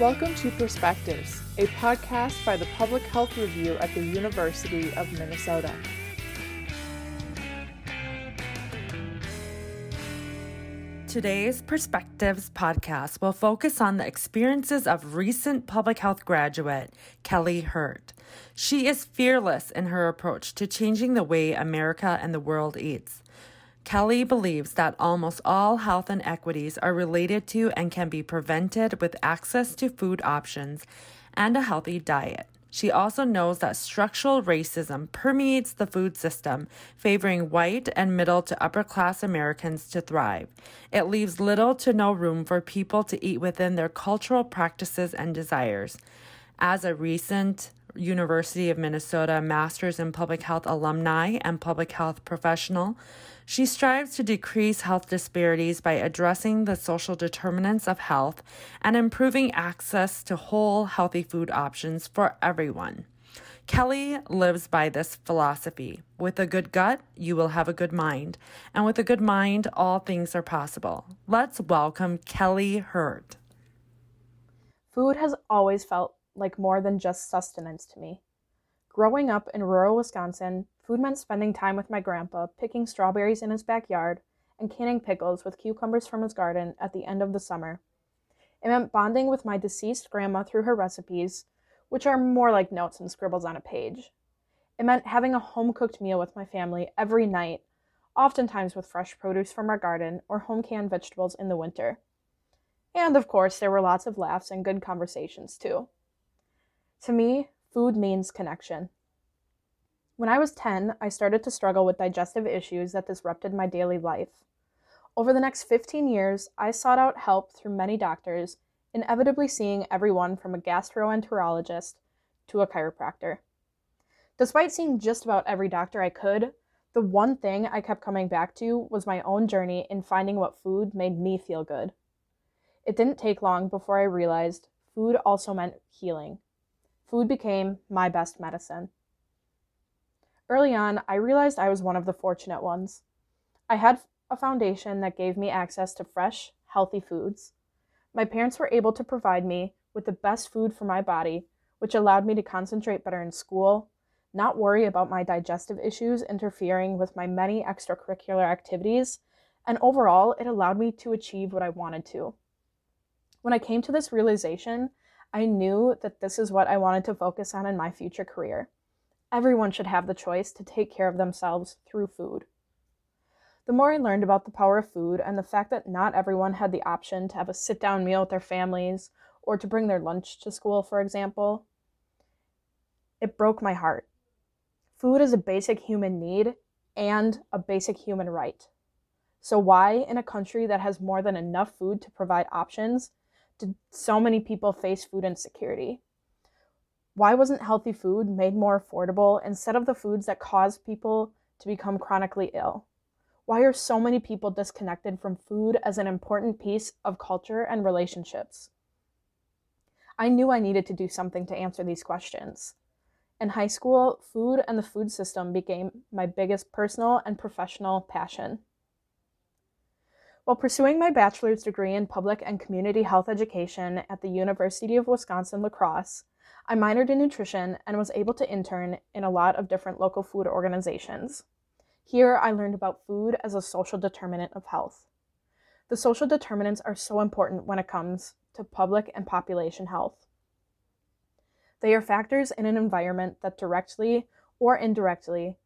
Welcome to Perspectives, a podcast by the Public Health Review at the University of Minnesota. Today's Perspectives podcast will focus on the experiences of recent public health graduate Kelli Hirt. She is fearless in her approach to changing the way America and the world eats. Kelli believes that almost all health inequities are related to and can be prevented with access to food options and a healthy diet. She also knows that structural racism permeates the food system, favoring white and middle to upper class Americans to thrive. It leaves little to no room for people to eat within their cultural practices and desires. As a recent University of Minnesota Masters in Public Health alumni and public health professional, she strives to decrease health disparities by addressing the social determinants of health and improving access to whole, healthy food options for everyone. Kelli lives by this philosophy. With a good gut, you will have a good mind. And with a good mind, all things are possible. Let's welcome Kelli Hirt. Food has always felt like more than just sustenance to me. Growing up in rural Wisconsin, food meant spending time with my grandpa, picking strawberries in his backyard, and canning pickles with cucumbers from his garden at the end of the summer. It meant bonding with my deceased grandma through her recipes, which are more like notes and scribbles on a page. It meant having a home cooked meal with my family every night, oftentimes with fresh produce from our garden or home canned vegetables in the winter. And of course, there were lots of laughs and good conversations too. To me, food means connection. When I was 10, I started to struggle with digestive issues that disrupted my daily life. Over the next 15 years, I sought out help through many doctors, inevitably seeing everyone from a gastroenterologist to a chiropractor. Despite seeing just about every doctor I could, the one thing I kept coming back to was my own journey in finding what food made me feel good. It didn't take long before I realized food also meant healing. Food became my best medicine. Early on, I realized I was one of the fortunate ones. I had a foundation that gave me access to fresh, healthy foods. My parents were able to provide me with the best food for my body, which allowed me to concentrate better in school, not worry about my digestive issues interfering with my many extracurricular activities, and overall, it allowed me to achieve what I wanted to. When I came to this realization, I knew that this is what I wanted to focus on in my future career. Everyone should have the choice to take care of themselves through food. The more I learned about the power of food and the fact that not everyone had the option to have a sit down meal with their families or to bring their lunch to school, for example, it broke my heart. Food is a basic human need and a basic human right. So, why, in a country that has more than enough food to provide options, did so many people face food insecurity? Why wasn't healthy food made more affordable instead of the foods that cause people to become chronically ill? Why are so many people disconnected from food as an important piece of culture and relationships? I knew I needed to do something to answer these questions. In high school, food and the food system became my biggest personal and professional passion. While pursuing my bachelor's degree in public and community health education at the University of Wisconsin La Crosse, I minored in nutrition and was able to intern in a lot of different local food organizations. Here, I learned about food as a social determinant of health. The social determinants are so important when it comes to public and population health. They are factors in an environment that directly or indirectly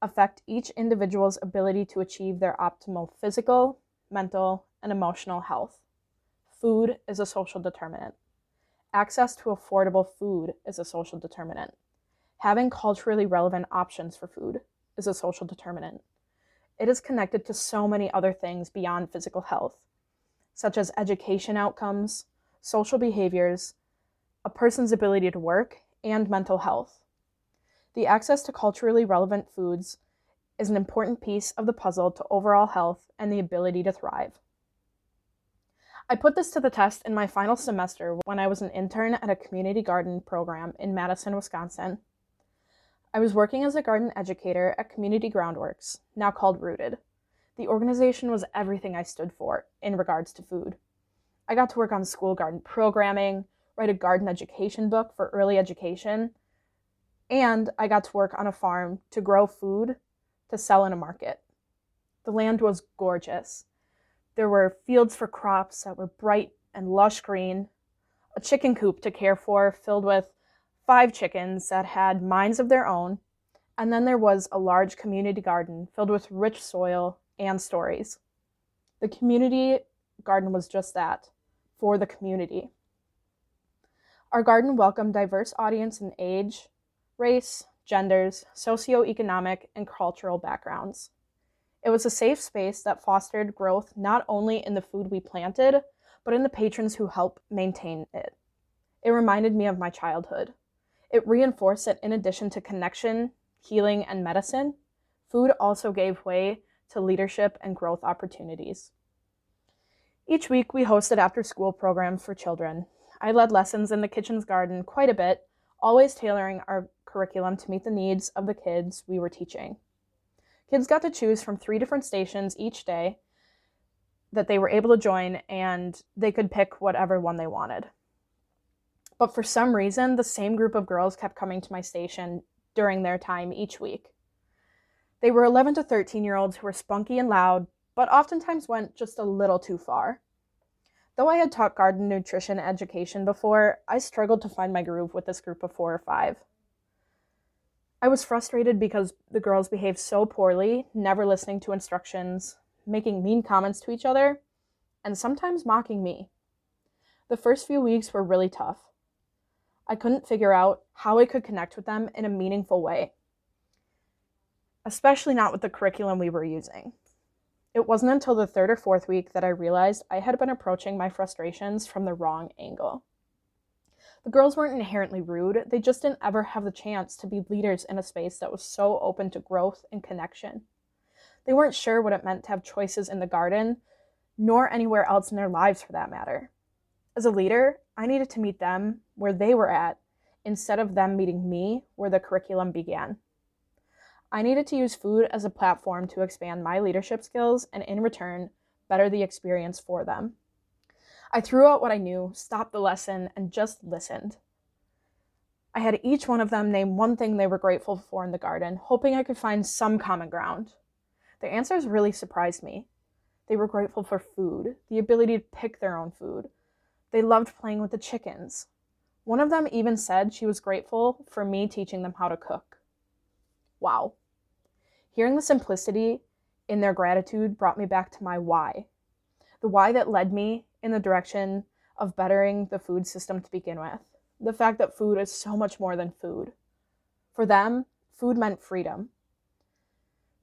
affect each individual's ability to achieve their optimal physical, mental, and emotional health. Food is a social determinant. Access to affordable food is a social determinant. Having culturally relevant options for food is a social determinant. It is connected to so many other things beyond physical health, such as education outcomes, social behaviors, a person's ability to work, and mental health. The access to culturally relevant foods is an important piece of the puzzle to overall health and the ability to thrive. I put this to the test in my final semester when I was an intern at a community garden program in Madison, Wisconsin. I was working as a garden educator at Community Groundworks, now called Rooted. The organization was everything I stood for in regards to food. I got to work on school garden programming, write a garden education book for early education, and I got to work on a farm to grow food to sell in a market. The land was gorgeous. There were fields for crops that were bright and lush green, a chicken coop to care for filled with five chickens that had minds of their own, and then there was a large community garden filled with rich soil and stories. The community garden was just that for the community. Our garden welcomed diverse audience in age, race, genders, socioeconomic, and cultural backgrounds. It was a safe space that fostered growth not only in the food we planted, but in the patrons who help maintain it. It reminded me of my childhood. It reinforced that in addition to connection, healing, and medicine, food also gave way to leadership and growth opportunities. Each week, we hosted after school programs for children. I led lessons in the kitchen's garden quite a bit, always tailoring our curriculum to meet the needs of the kids we were teaching. Kids got to choose from three different stations each day that they were able to join, and they could pick whatever one they wanted. But for some reason, the same group of girls kept coming to my station during their time each week. They were 11 to 13 year olds who were spunky and loud, but oftentimes went just a little too far. Though I had taught garden nutrition education before, I struggled to find my groove with this group of four or five. I was frustrated because the girls behaved so poorly, never listening to instructions, making mean comments to each other, and sometimes mocking me. The first few weeks were really tough. I couldn't figure out how I could connect with them in a meaningful way, especially not with the curriculum we were using. It wasn't until the third or fourth week that I realized I had been approaching my frustrations from the wrong angle. The girls weren't inherently rude, they just didn't ever have the chance to be leaders in a space that was so open to growth and connection. They weren't sure what it meant to have choices in the garden, nor anywhere else in their lives for that matter. As a leader, I needed to meet them where they were at instead of them meeting me where the curriculum began. I needed to use food as a platform to expand my leadership skills and, in return, better the experience for them. I threw out what I knew, stopped the lesson, and just listened. I had each one of them name one thing they were grateful for in the garden, hoping I could find some common ground. Their answers really surprised me. They were grateful for food, the ability to pick their own food. They loved playing with the chickens. One of them even said she was grateful for me teaching them how to cook. Wow. Hearing the simplicity in their gratitude brought me back to my why. The why that led me in the direction of bettering the food system to begin with. The fact that food is so much more than food. For them, food meant freedom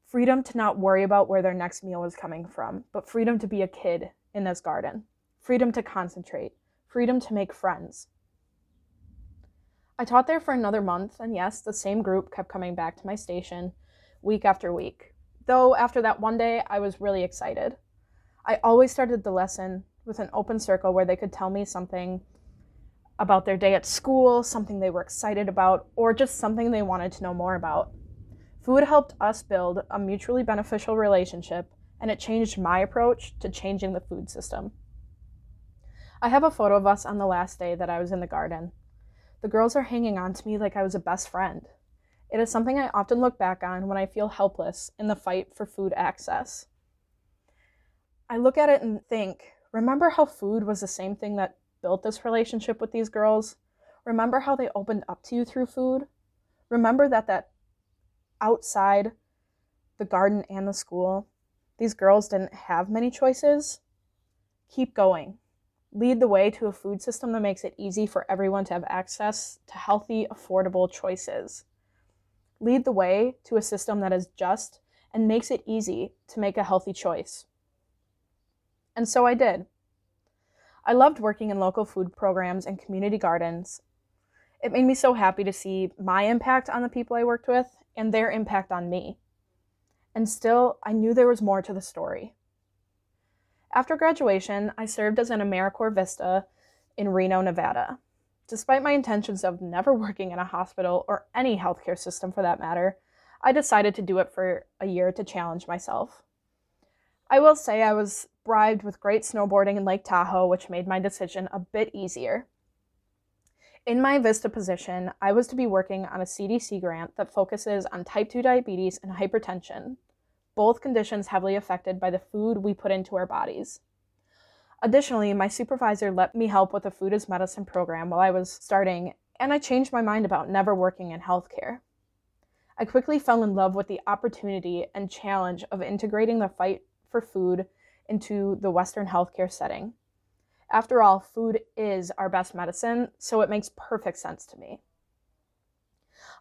freedom to not worry about where their next meal was coming from, but freedom to be a kid in this garden, freedom to concentrate, freedom to make friends. I taught there for another month, and yes, the same group kept coming back to my station week after week. Though after that one day, I was really excited. I always started the lesson with an open circle where they could tell me something about their day at school, something they were excited about, or just something they wanted to know more about. Food helped us build a mutually beneficial relationship, and it changed my approach to changing the food system. I have a photo of us on the last day that I was in the garden. The girls are hanging on to me like I was a best friend. It is something I often look back on when I feel helpless in the fight for food access. I look at it and think, remember how food was the same thing that built this relationship with these girls? Remember how they opened up to you through food? Remember that that outside the garden and the school, these girls didn't have many choices. Keep going. Lead the way to a food system that makes it easy for everyone to have access to healthy, affordable choices. Lead the way to a system that is just and makes it easy to make a healthy choice. And so I did. I loved working in local food programs and community gardens. It made me so happy to see my impact on the people I worked with and their impact on me. And still, I knew there was more to the story. After graduation, I served as an AmeriCorps Vista in Reno, Nevada. Despite my intentions of never working in a hospital or any healthcare system for that matter, I decided to do it for a year to challenge myself. I will say I was bribed with great snowboarding in Lake Tahoe, which made my decision a bit easier. In my Vista position, I was to be working on a CDC grant that focuses on type 2 diabetes and hypertension, both conditions heavily affected by the food we put into our bodies. Additionally, my supervisor let me help with the Food as Medicine program while I was starting, and I changed my mind about never working in healthcare. I quickly fell in love with the opportunity and challenge of integrating the fight for food into the Western healthcare setting. After all, food is our best medicine, so it makes perfect sense to me.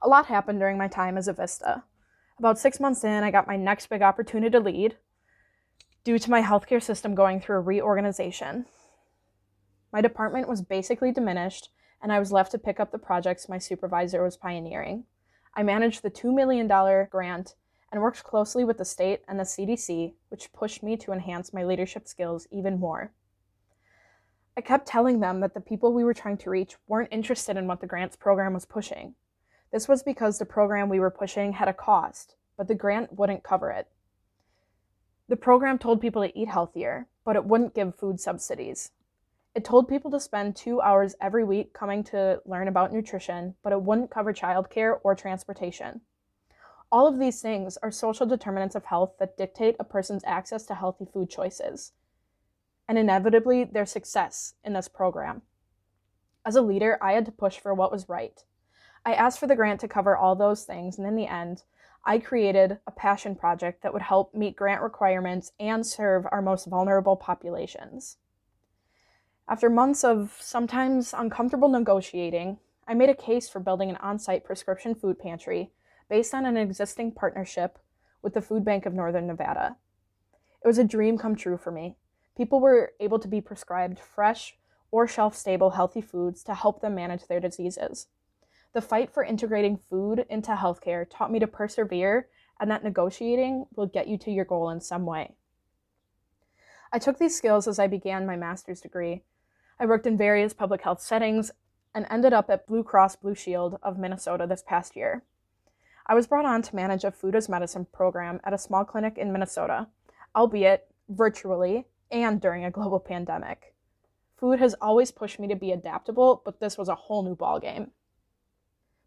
A lot happened during my time as a Vista. About six months in, I got my next big opportunity to lead due to my healthcare system going through a reorganization. My department was basically diminished, and I was left to pick up the projects my supervisor was pioneering. I managed the $2 million grant and worked closely with the state and the CDC, which pushed me to enhance my leadership skills even more. I kept telling them that the people we were trying to reach weren't interested in what the grants program was pushing. This was because the program we were pushing had a cost, but the grant wouldn't cover it. The program told people to eat healthier, but it wouldn't give food subsidies. It told people to spend two hours every week coming to learn about nutrition, but it wouldn't cover childcare or transportation. All of these things are social determinants of health that dictate a person's access to healthy food choices, and inevitably their success in this program. As a leader, I had to push for what was right. I asked for the grant to cover all those things, and in the end, I created a passion project that would help meet grant requirements and serve our most vulnerable populations. After months of sometimes uncomfortable negotiating, I made a case for building an on site prescription food pantry based on an existing partnership with the Food Bank of Northern Nevada. It was a dream come true for me. People were able to be prescribed fresh or shelf stable healthy foods to help them manage their diseases. The fight for integrating food into healthcare taught me to persevere and that negotiating will get you to your goal in some way. I took these skills as I began my master's degree I worked in various public health settings and ended up at Blue Cross Blue Shield of Minnesota this past year. I was brought on to manage a food as medicine program at a small clinic in Minnesota, albeit virtually and during a global pandemic. Food has always pushed me to be adaptable, but this was a whole new ballgame.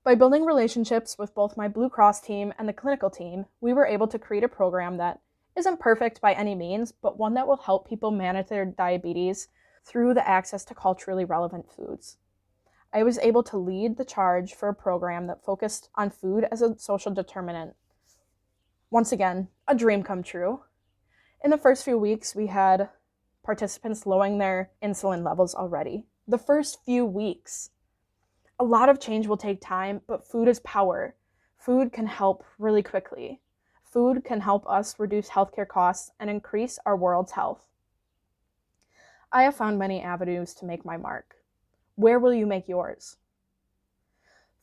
By building relationships with both my Blue Cross team and the clinical team, we were able to create a program that isn't perfect by any means, but one that will help people manage their diabetes through the access to culturally relevant foods. I was able to lead the charge for a program that focused on food as a social determinant. Once again, a dream come true. In the first few weeks, we had participants lowering their insulin levels already. The first few weeks. A lot of change will take time, but food is power. Food can help really quickly. Food can help us reduce healthcare costs and increase our world's health. I have found many avenues to make my mark. Where will you make yours?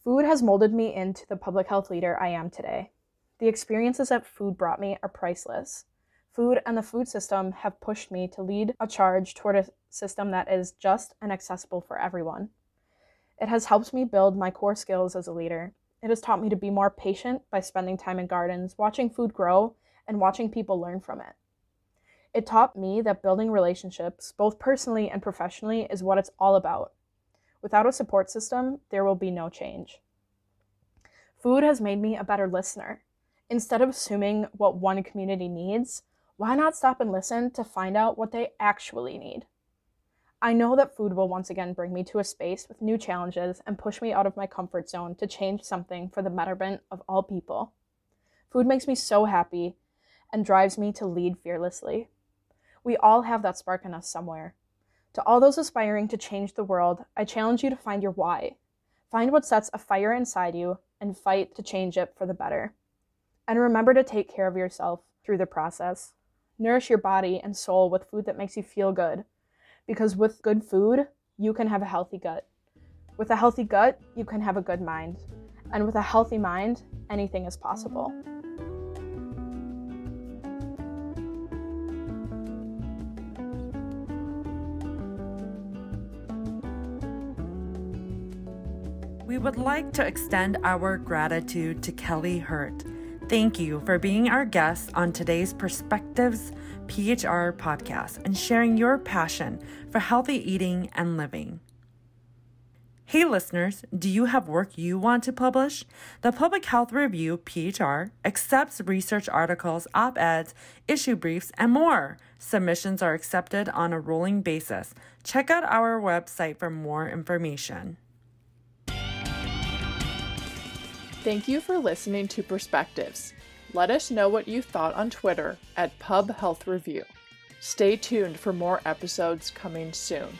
Food has molded me into the public health leader I am today. The experiences that food brought me are priceless. Food and the food system have pushed me to lead a charge toward a system that is just and accessible for everyone. It has helped me build my core skills as a leader. It has taught me to be more patient by spending time in gardens, watching food grow, and watching people learn from it. It taught me that building relationships, both personally and professionally, is what it's all about. Without a support system, there will be no change. Food has made me a better listener. Instead of assuming what one community needs, why not stop and listen to find out what they actually need? I know that food will once again bring me to a space with new challenges and push me out of my comfort zone to change something for the betterment of all people. Food makes me so happy and drives me to lead fearlessly. We all have that spark in us somewhere. To all those aspiring to change the world, I challenge you to find your why. Find what sets a fire inside you and fight to change it for the better. And remember to take care of yourself through the process. Nourish your body and soul with food that makes you feel good. Because with good food, you can have a healthy gut. With a healthy gut, you can have a good mind. And with a healthy mind, anything is possible. We would like to extend our gratitude to Kelli Hirt. Thank you for being our guest on today's Perspectives PHR podcast and sharing your passion for healthy eating and living. Hey listeners, do you have work you want to publish? The Public Health Review, PHR, accepts research articles, op eds, issue briefs, and more. Submissions are accepted on a rolling basis. Check out our website for more information. Thank you for listening to Perspectives. Let us know what you thought on Twitter at Pub Health Review. Stay tuned for more episodes coming soon.